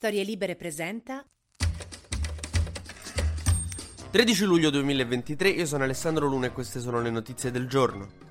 Storie Libere presenta 13 luglio 2023, io sono Alessandro Luna e queste sono le notizie del giorno.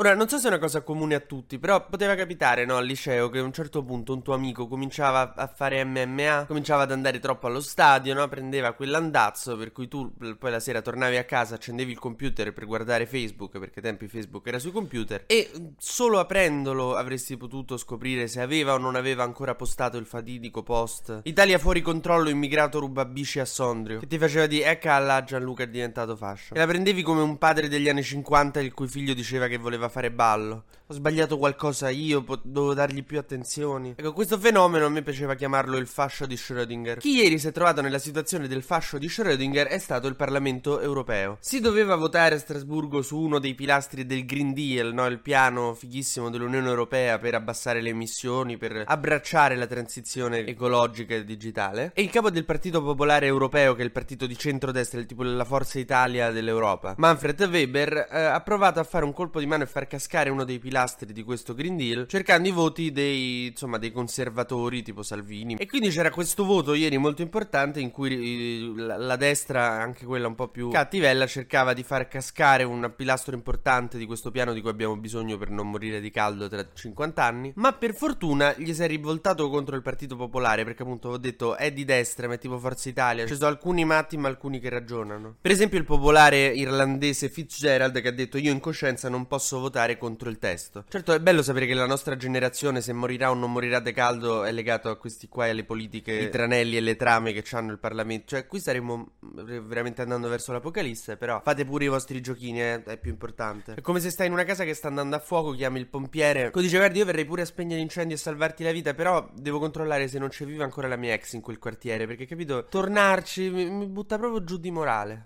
Ora, non so se è una cosa comune a tutti, però poteva capitare, no, al liceo che a un certo punto un tuo amico cominciava a fare MMA, cominciava ad andare troppo allo stadio, no? Prendeva quell'andazzo per cui tu poi la sera tornavi a casa, accendevi il computer per guardare Facebook, perché ai tempi Facebook era sui computer, e solo aprendolo avresti potuto scoprire se aveva o non aveva ancora postato il fatidico post Italia fuori controllo, immigrato ruba bici a Sondrio, che ti faceva di ecca alla Gianluca è diventato fascio. E la prendevi come un padre degli anni 50 il cui figlio diceva che voleva fare ballo. Ho sbagliato qualcosa io, po- dovevo dargli più attenzioni. Ecco, questo fenomeno a me piaceva chiamarlo il fascio di Schrödinger. Chi ieri si è trovato nella situazione del fascio di Schrödinger è stato il Parlamento europeo. Si doveva votare a Strasburgo su uno dei pilastri del Green Deal, no? Il piano fighissimo dell'Unione Europea per abbassare le emissioni, per abbracciare la transizione ecologica e digitale. E il capo del Partito Popolare Europeo, che è il partito di centrodestra, il tipo della Forza Italia dell'Europa, Manfred Weber, eh, ha provato a fare un colpo di mano e far cascare uno dei pilastri di questo Green Deal, cercando i voti dei, insomma, dei conservatori tipo Salvini. E quindi c'era questo voto ieri molto importante in cui la, la destra, anche quella un po' più cattivella, cercava di far cascare un pilastro importante di questo piano di cui abbiamo bisogno per non morire di caldo tra 50 anni. Ma per fortuna gli si è rivoltato contro il Partito Popolare, perché appunto ho detto è di destra, ma è tipo Forza Italia. Ci sono alcuni matti, ma alcuni che ragionano. Per esempio il popolare irlandese Fitzgerald che ha detto io in coscienza non posso votare votare contro il testo. Certo, è bello sapere che la nostra generazione, se morirà o non morirà de caldo, è legato a questi qua e alle politiche, i tranelli e le trame che hanno il Parlamento. Cioè, qui staremo veramente andando verso l'apocalisse, però fate pure i vostri giochini, eh, è più importante. È come se stai in una casa che sta andando a fuoco, chiami il pompiere, poi dice, guardi, io verrei pure a spegnere l'incendio e salvarti la vita, però devo controllare se non c'è viva ancora la mia ex in quel quartiere, perché, capito, tornarci mi, mi butta proprio giù di morale.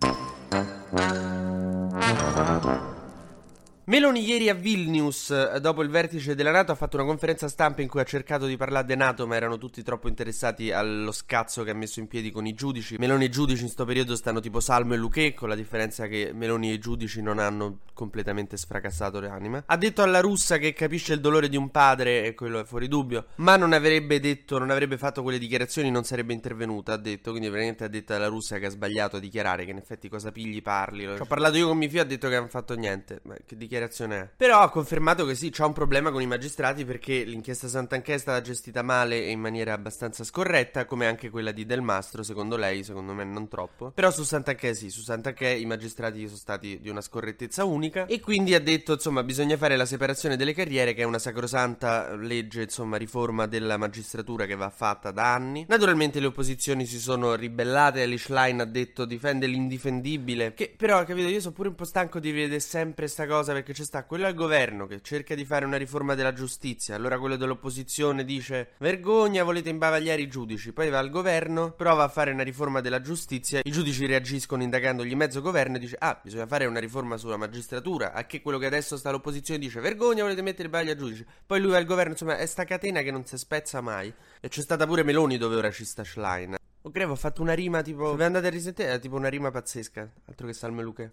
Meloni ieri a Vilnius, eh, dopo il vertice della Nato, ha fatto una conferenza stampa in cui ha cercato di parlare di Nato, ma erano tutti troppo interessati allo scazzo che ha messo in piedi con i giudici. Meloni e i giudici in sto periodo stanno tipo Salmo e Luchecco, la differenza che Meloni e i giudici non hanno completamente sfracassato le anime. Ha detto alla russa che capisce il dolore di un padre, e quello è fuori dubbio, ma non avrebbe detto, non avrebbe fatto quelle dichiarazioni, non sarebbe intervenuta, ha detto, quindi veramente ha detto alla russa che ha sbagliato a dichiarare, che in effetti cosa pigli parli. Ho parlato io con mio figlio, ha detto che hanno fatto niente, ma che dichiarazione dichiarazione è. Però ha confermato che sì, c'ha un problema con i magistrati perché l'inchiesta Sant'Anché è stata gestita male e in maniera abbastanza scorretta, come anche quella di Del Mastro, secondo lei, secondo me non troppo. Però su Sant'Anché sì, su Sant'Anché i magistrati sono stati di una scorrettezza unica e quindi ha detto, insomma, bisogna fare la separazione delle carriere, che è una sacrosanta legge, insomma, riforma della magistratura che va fatta da anni. Naturalmente le opposizioni si sono ribellate, Alice Line ha detto difende l'indifendibile, che però, capito, io sono pure un po' stanco di vedere sempre sta cosa perché c'è sta quello al governo che cerca di fare una riforma della giustizia, allora quello dell'opposizione dice vergogna, volete imbavagliare i giudici, poi va al governo, prova a fare una riforma della giustizia, i giudici reagiscono indagandogli mezzo governo e dice ah, bisogna fare una riforma sulla magistratura, a che quello che adesso sta all'opposizione dice vergogna, volete mettere i bagli al giudice, poi lui va al governo, insomma è sta catena che non si spezza mai. E c'è stata pure Meloni dove ora ci sta Schlein. O credo ho fatto una rima tipo. Se vi andate a risentire, è tipo una rima pazzesca. Altro che Salme Luche.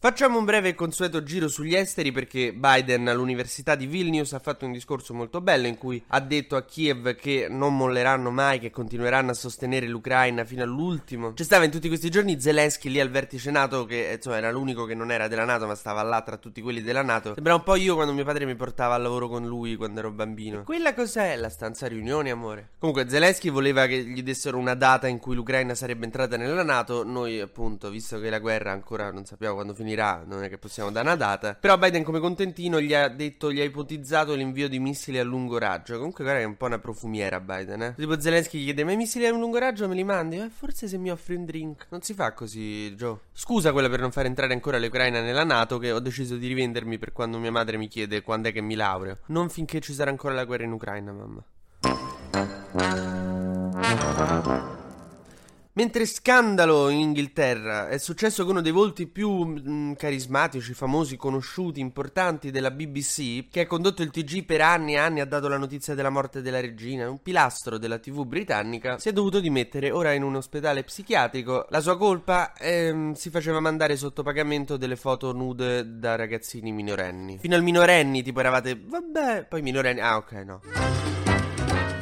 Facciamo un breve e consueto giro sugli esteri perché Biden all'Università di Vilnius ha fatto un discorso molto bello in cui ha detto a Kiev che non molleranno mai, che continueranno a sostenere l'Ucraina fino all'ultimo. C'è stava in tutti questi giorni Zelensky lì al vertice NATO che insomma era l'unico che non era della NATO ma stava là tra tutti quelli della NATO. Sembra un po' io quando mio padre mi portava al lavoro con lui quando ero bambino. Quella cos'è? La stanza riunioni, amore. Comunque Zelensky voleva che gli dessero una data in cui l'Ucraina sarebbe entrata nella NATO. Noi appunto, visto che la guerra ancora non sappiamo quando finirà finirà, non è che possiamo dare una data. Però Biden come contentino gli ha detto, gli ha ipotizzato l'invio di missili a lungo raggio. Comunque guarda che è un po' una profumiera Biden, eh. Tipo Zelensky gli chiede, ma i missili a lungo raggio me li mandi? Eh, forse se mi offri un drink. Non si fa così, Joe. Scusa quella per non far entrare ancora l'Ucraina nella NATO, che ho deciso di rivendermi per quando mia madre mi chiede quando è che mi laureo. Non finché ci sarà ancora la guerra in Ucraina, mamma. Mentre scandalo in Inghilterra è successo che uno dei volti più mh, carismatici, famosi, conosciuti, importanti della BBC, che ha condotto il TG per anni e anni, ha dato la notizia della morte della regina, un pilastro della TV britannica, si è dovuto dimettere ora in un ospedale psichiatrico. La sua colpa ehm, si faceva mandare sotto pagamento delle foto nude da ragazzini minorenni. Fino al minorenni, tipo eravate, vabbè, poi minorenni, ah ok no.